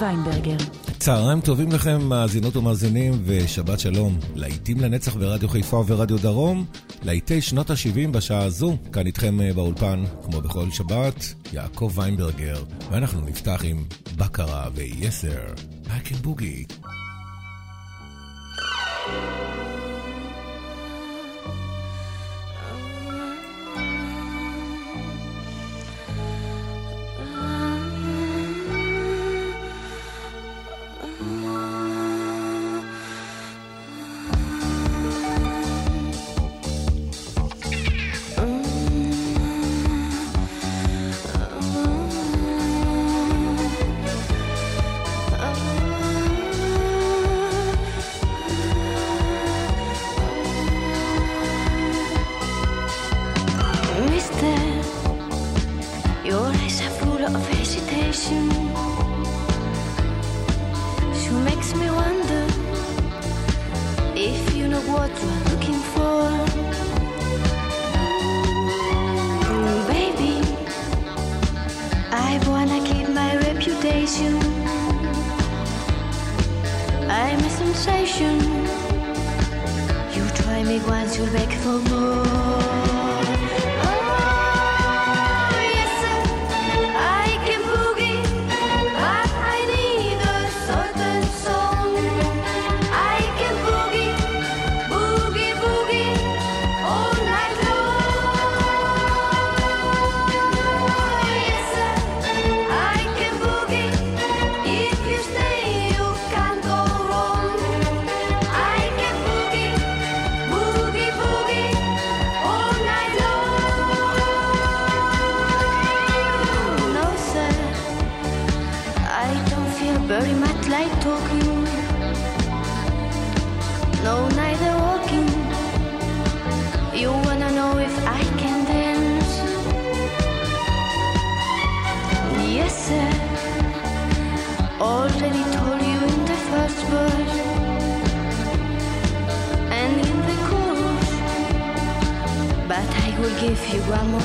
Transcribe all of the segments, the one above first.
ויינברגר. צהריים טובים לכם, מאזינות ומאזינים, ושבת שלום. להיטים לנצח ברדיו חיפה ורדיו דרום, להיטי שנות ה-70 בשעה הזו, כאן איתכם אה, באולפן, כמו בכל שבת, יעקב ויינברגר, ואנחנו נפתח עם בקרה ויסר, I can boogie. me want to beg for more. you one more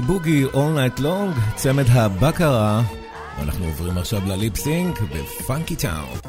בוגי בוגי All Night Long, צמד הבקרה. אנחנו עוברים עכשיו לליפסינק בפאנקי טאון.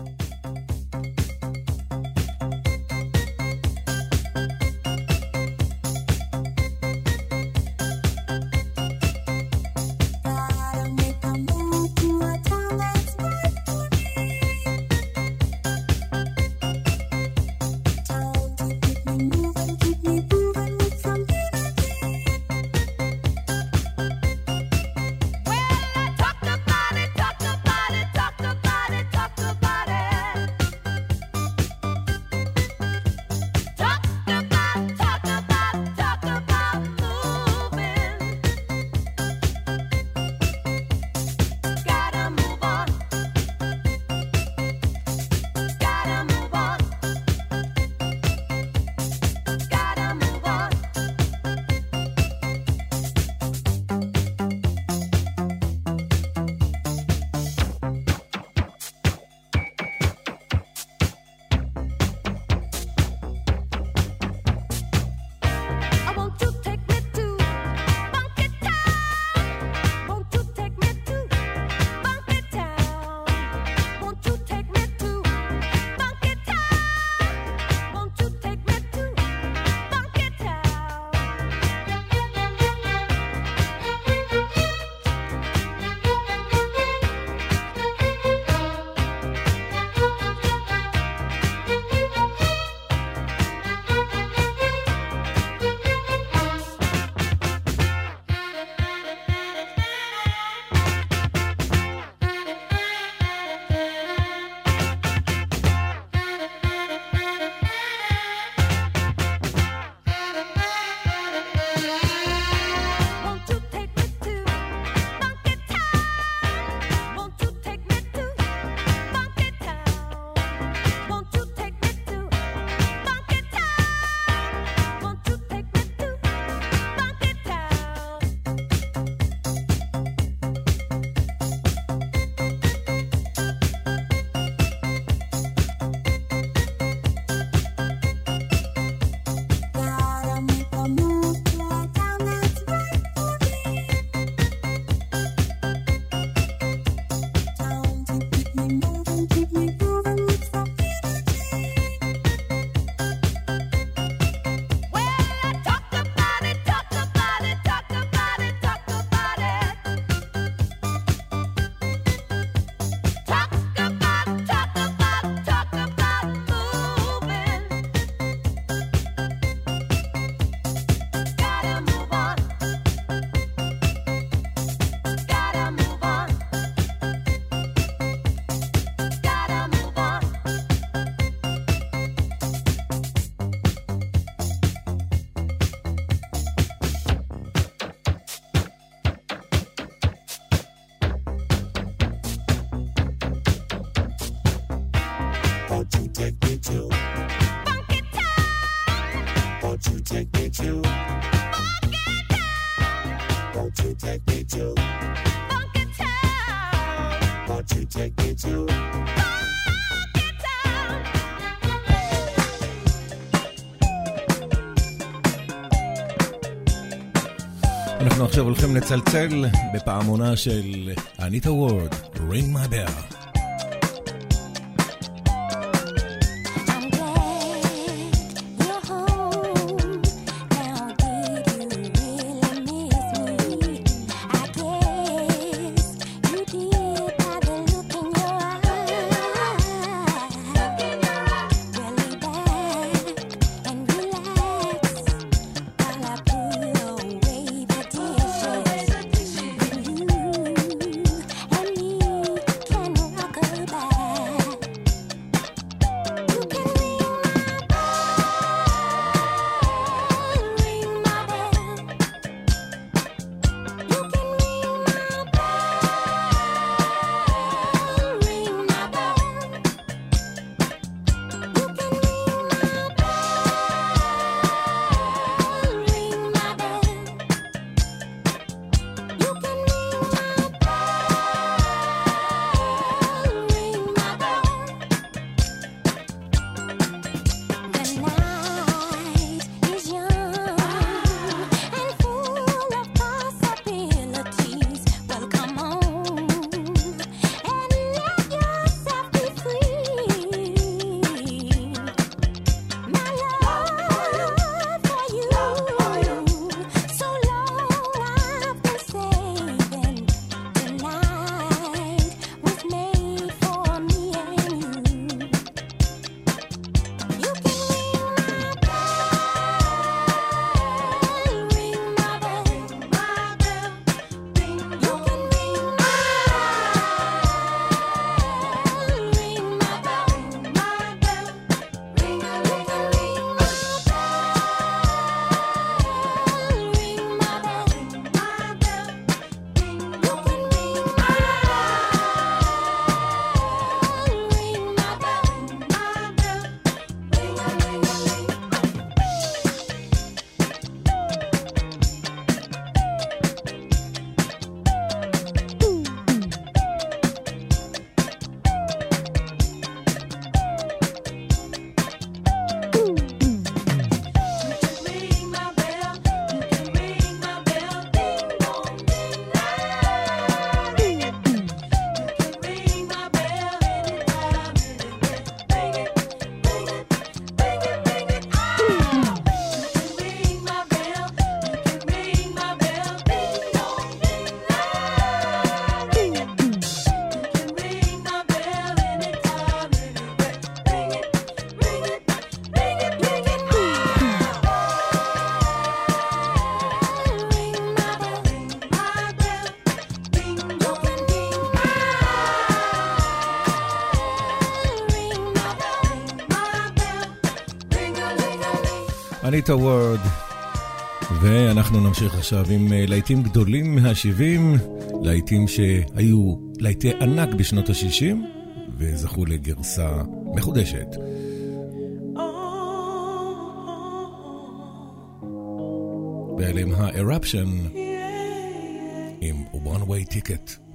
עכשיו הולכים לצלצל בפעמונה של אניטה וורד, רינג My Bell. Brit Award. ואנחנו נמשיך עכשיו עם אה, להיטים גדולים מה-70, להיטים שהיו להיטי ענק בשנות ה-60, וזכו לגרסה מחודשת. ואלה הם ה-Eruption עם One Way Ticket.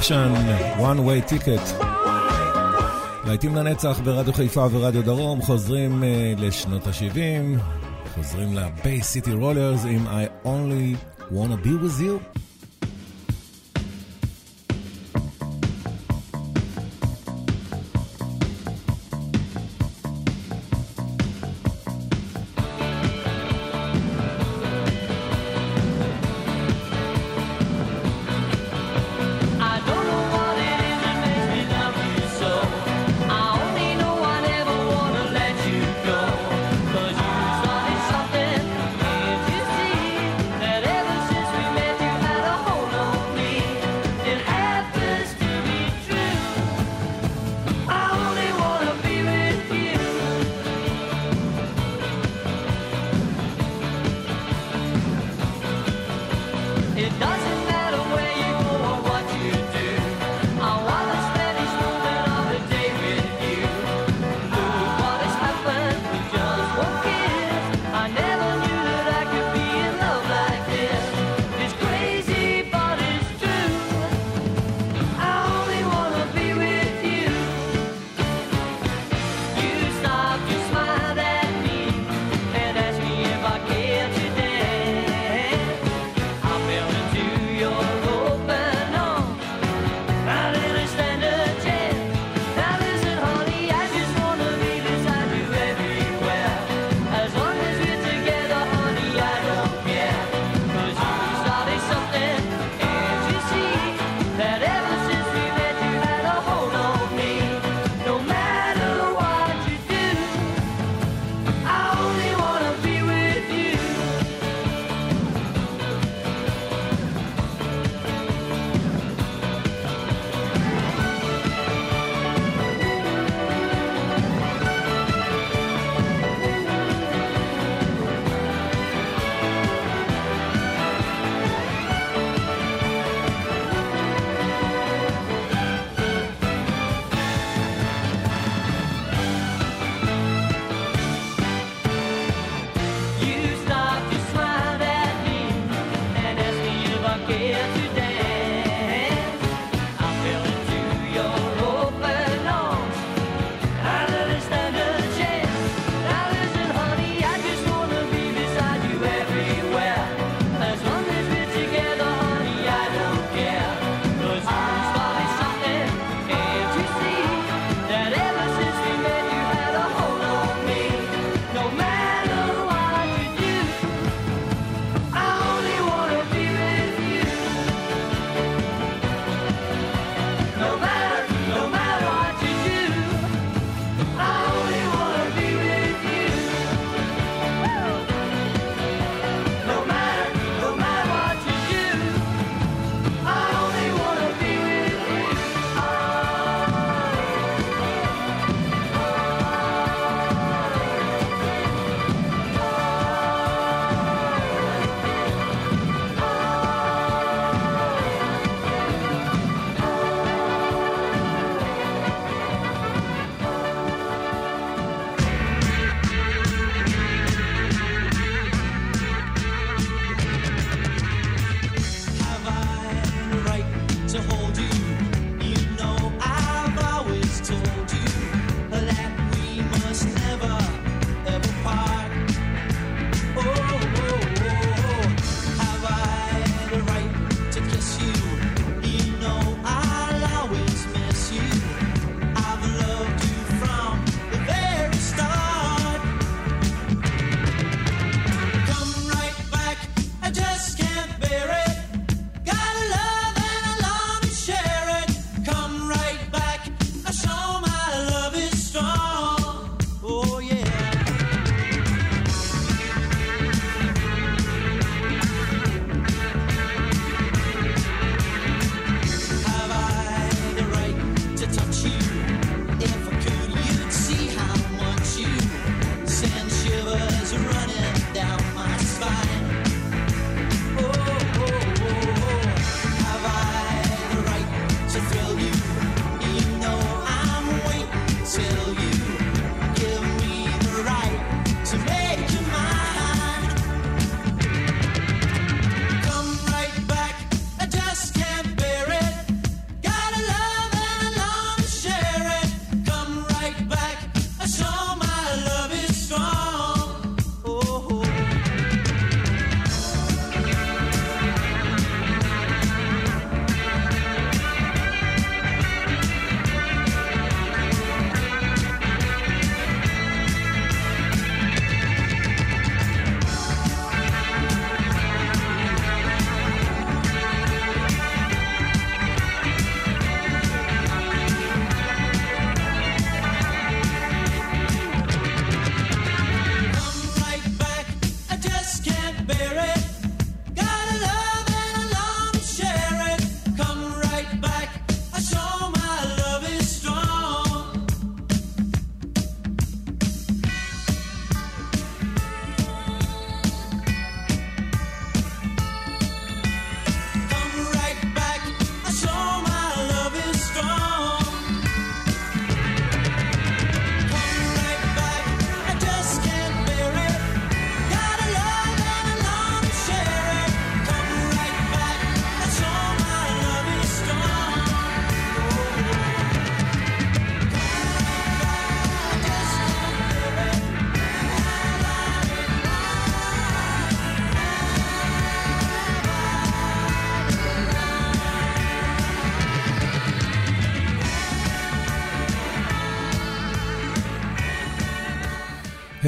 Eruption, one way ticket. להיטים לנצח ברדיו חיפה ורדיו דרום, חוזרים uh, לשנות ה-70, חוזרים ל-Bay City Rollers עם I only wanna be with you.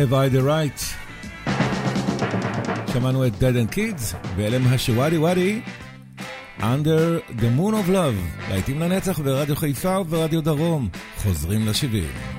Have I the Right. שמענו את Dead and Kids, ואלה הם השוואדי וואדי, Under the Moon of Love, להיטים לנצח ברדיו חיפה וברדיו דרום, חוזרים לשבעים.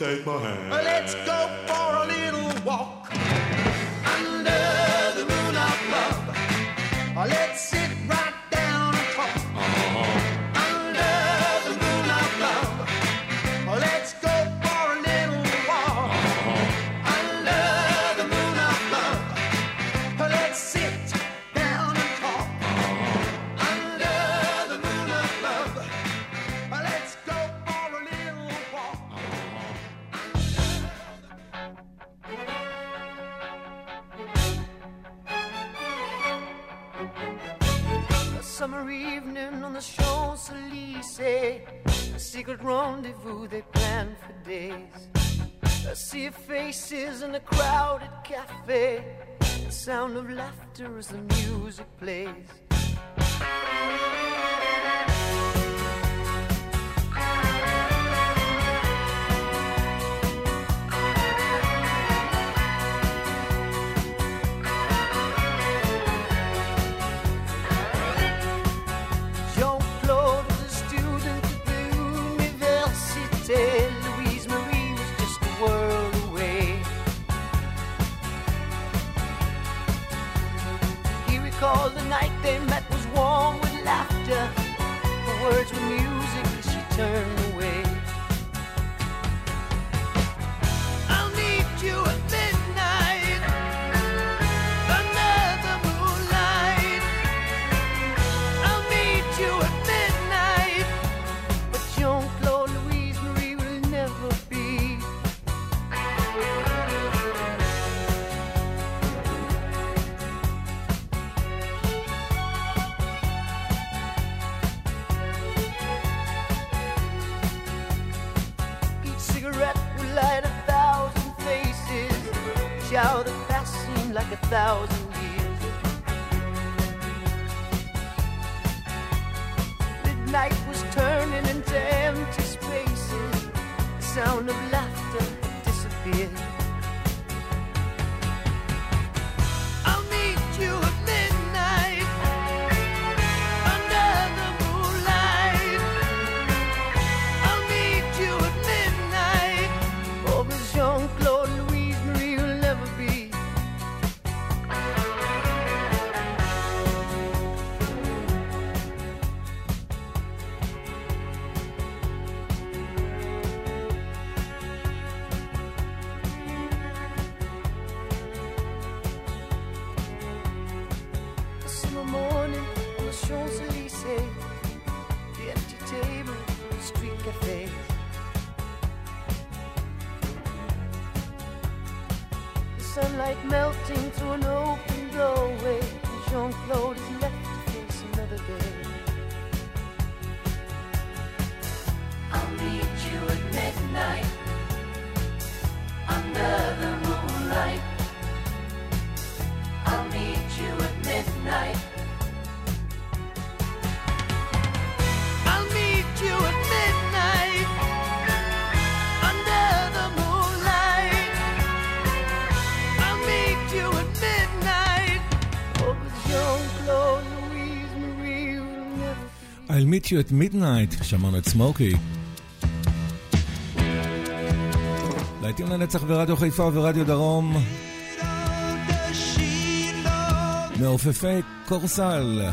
take my hand. Let's go for a cafe. The sound of laughter as the music plays. they met was warm with laughter. The words were music as she turned away. thousand years. Midnight was turning into empty spaces. The sound of laughter disappeared. sunlight melting through an open doorway. Jean Claude is left to face another day. I'll meet you at midnight under the moonlight. I'll meet you at midnight. I'll meet you at midnight, שמענו את סמוקי. להיטים לנצח ברדיו חיפה וברדיו דרום. מעופפי קורסל.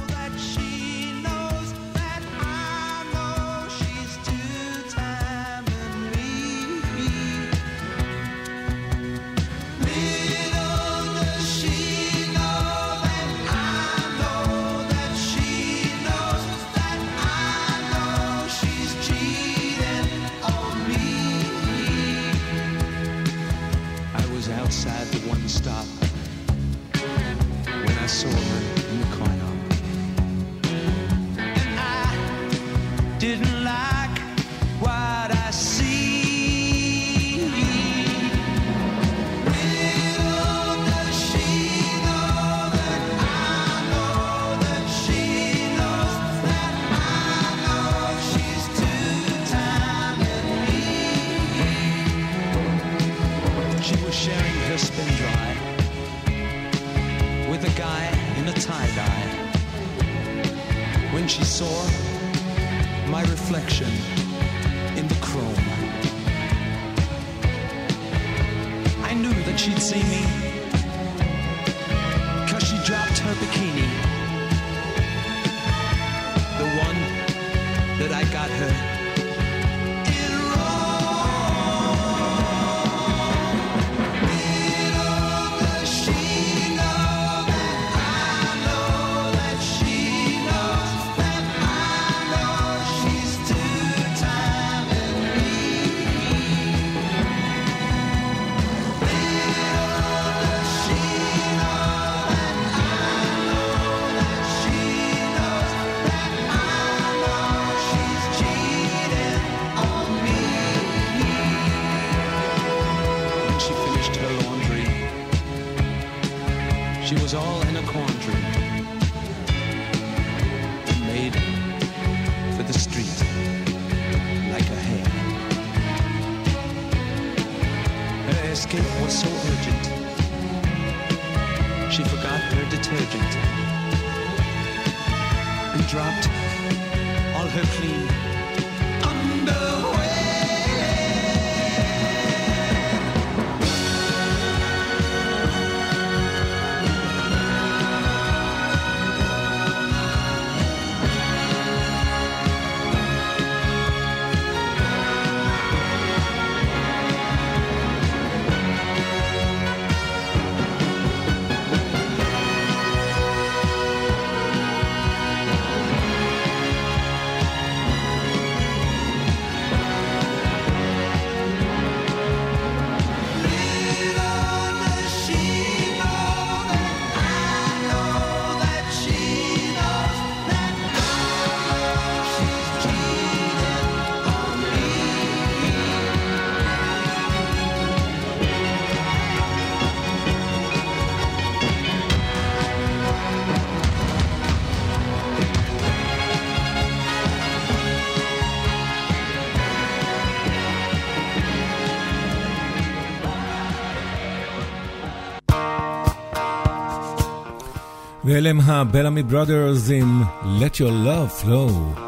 ואלה הם הבלאמי בראדרס עם Let Your Love Flow.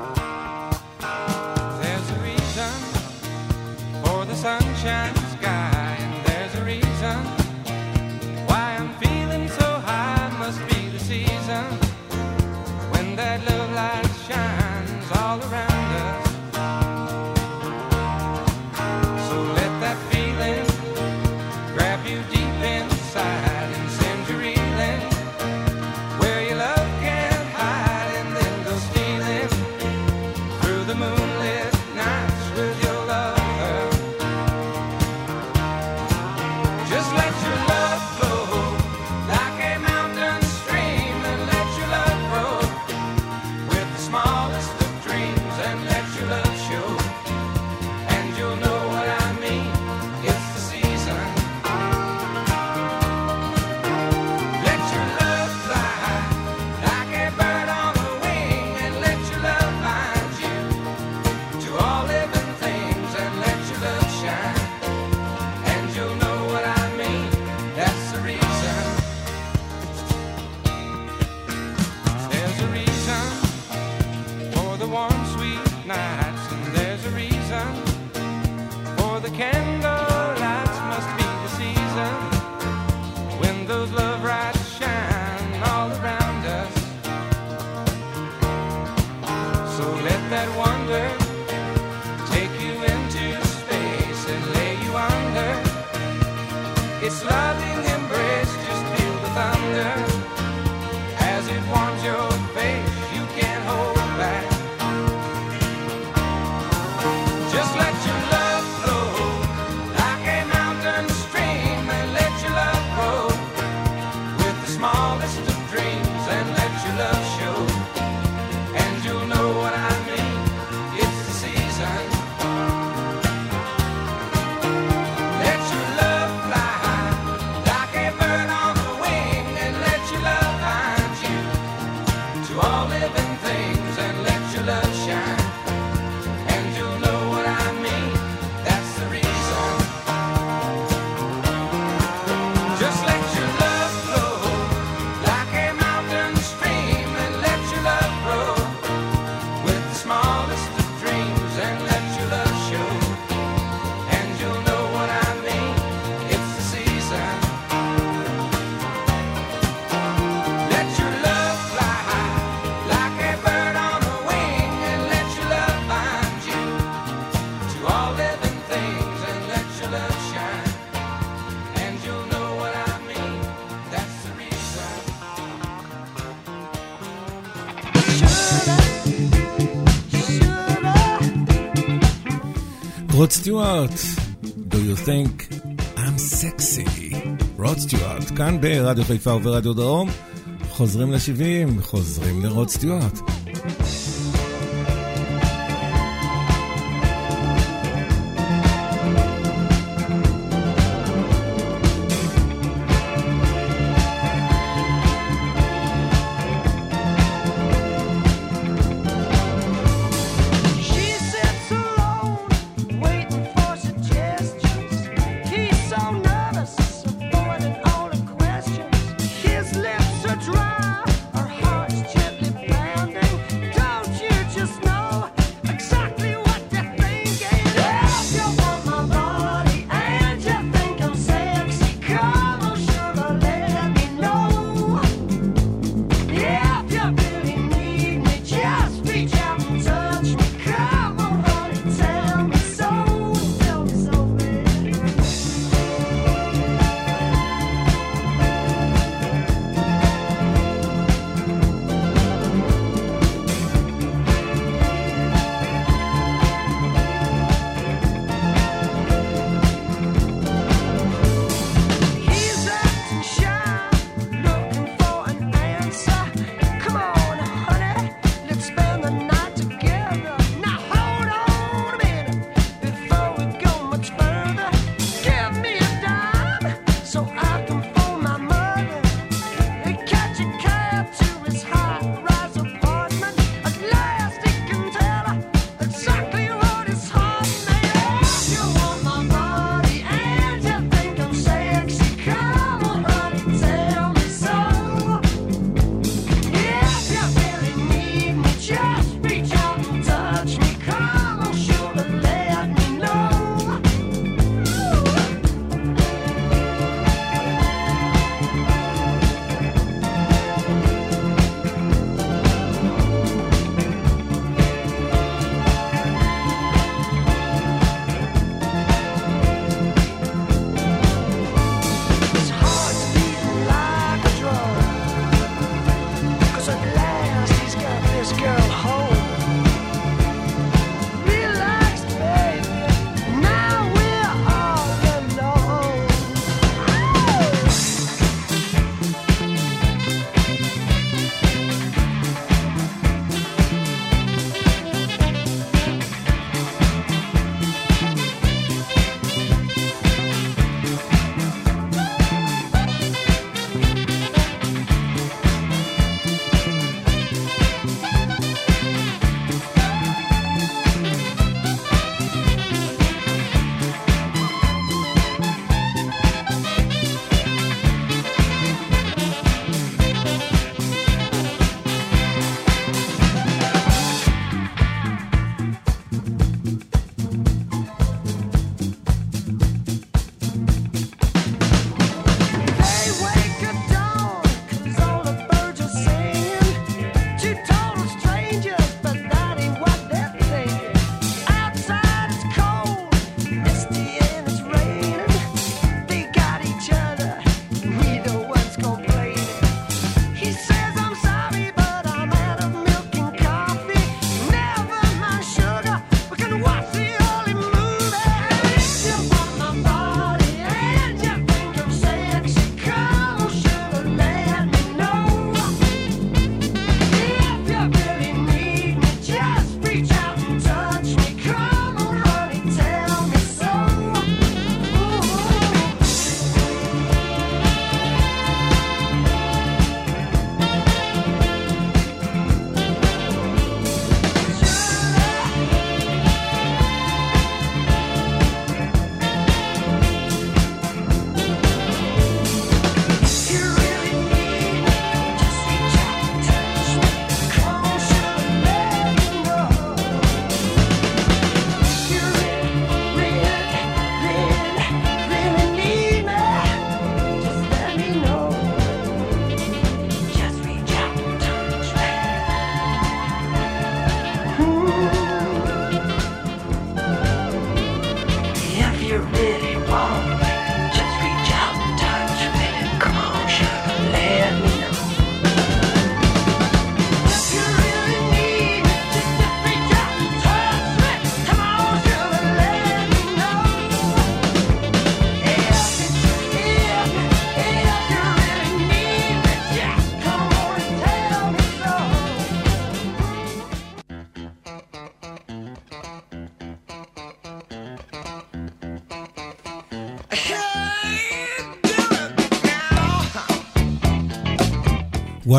סטיוארט, Do you think I'm sexy? רוד סטיוארט, כאן ברדיו חיפה וברדיו דרום, חוזרים ל-70, חוזרים לרוד סטיוארט.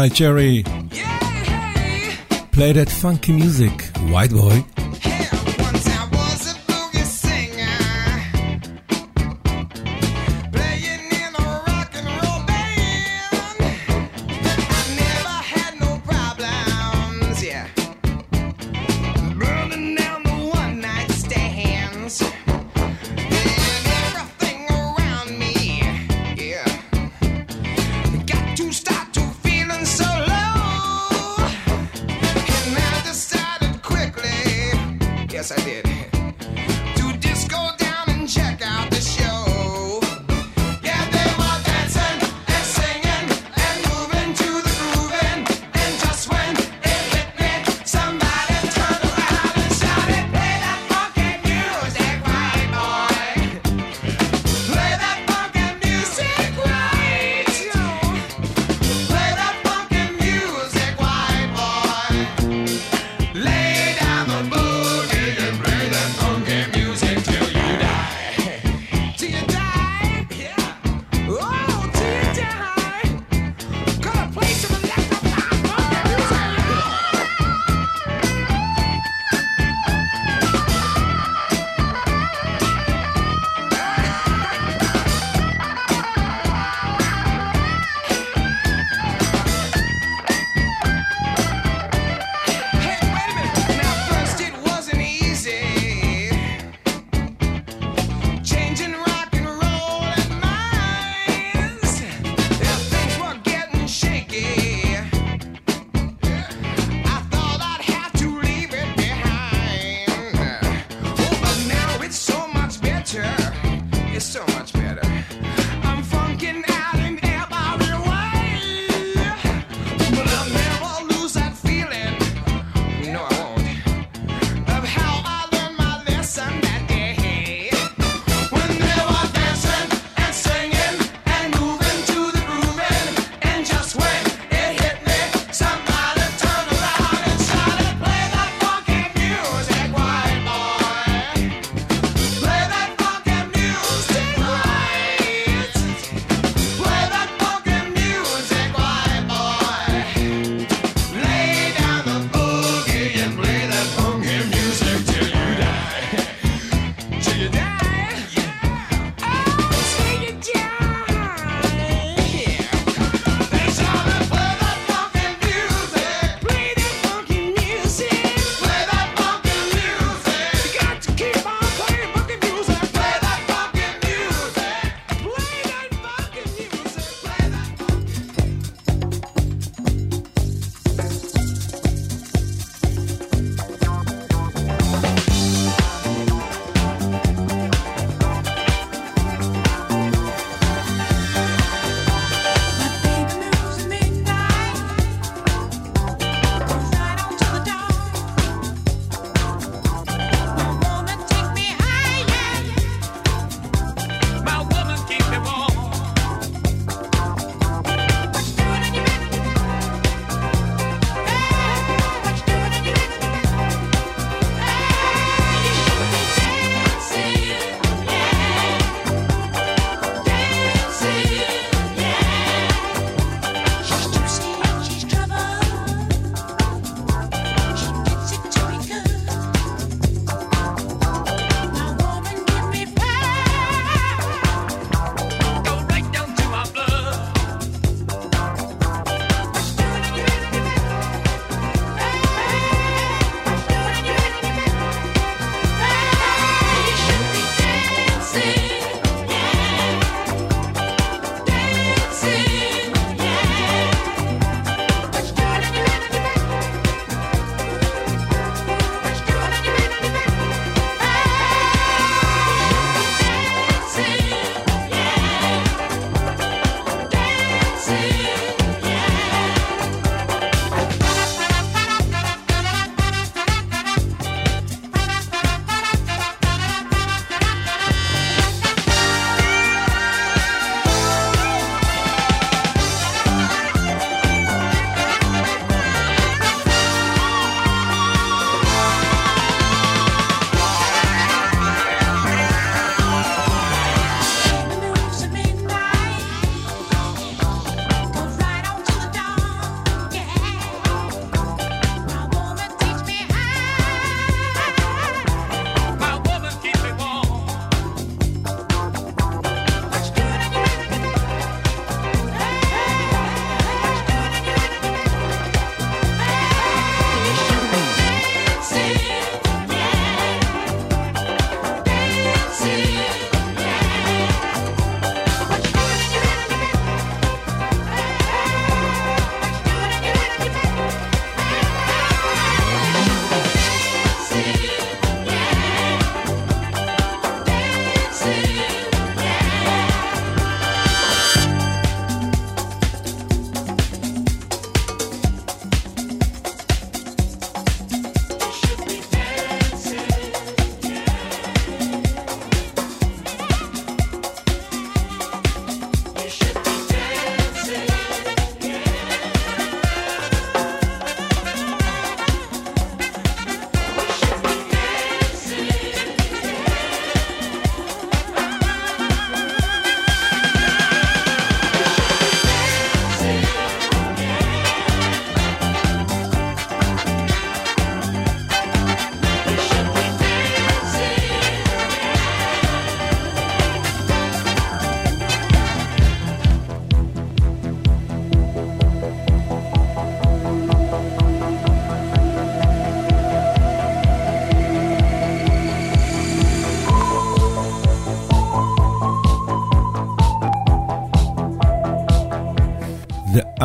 my cherry. Yeah, hey. Play that funky music, white boy.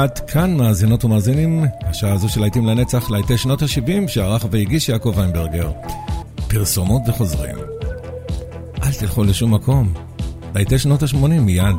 עד כאן מאזינות ומאזינים, השעה הזו של להיטים לנצח, להיטי שנות ה-70, שערך והגיש יעקב ויינברגר. פרסומות וחוזרים. אל תלכו לשום מקום. להיטי שנות ה-80 מיד.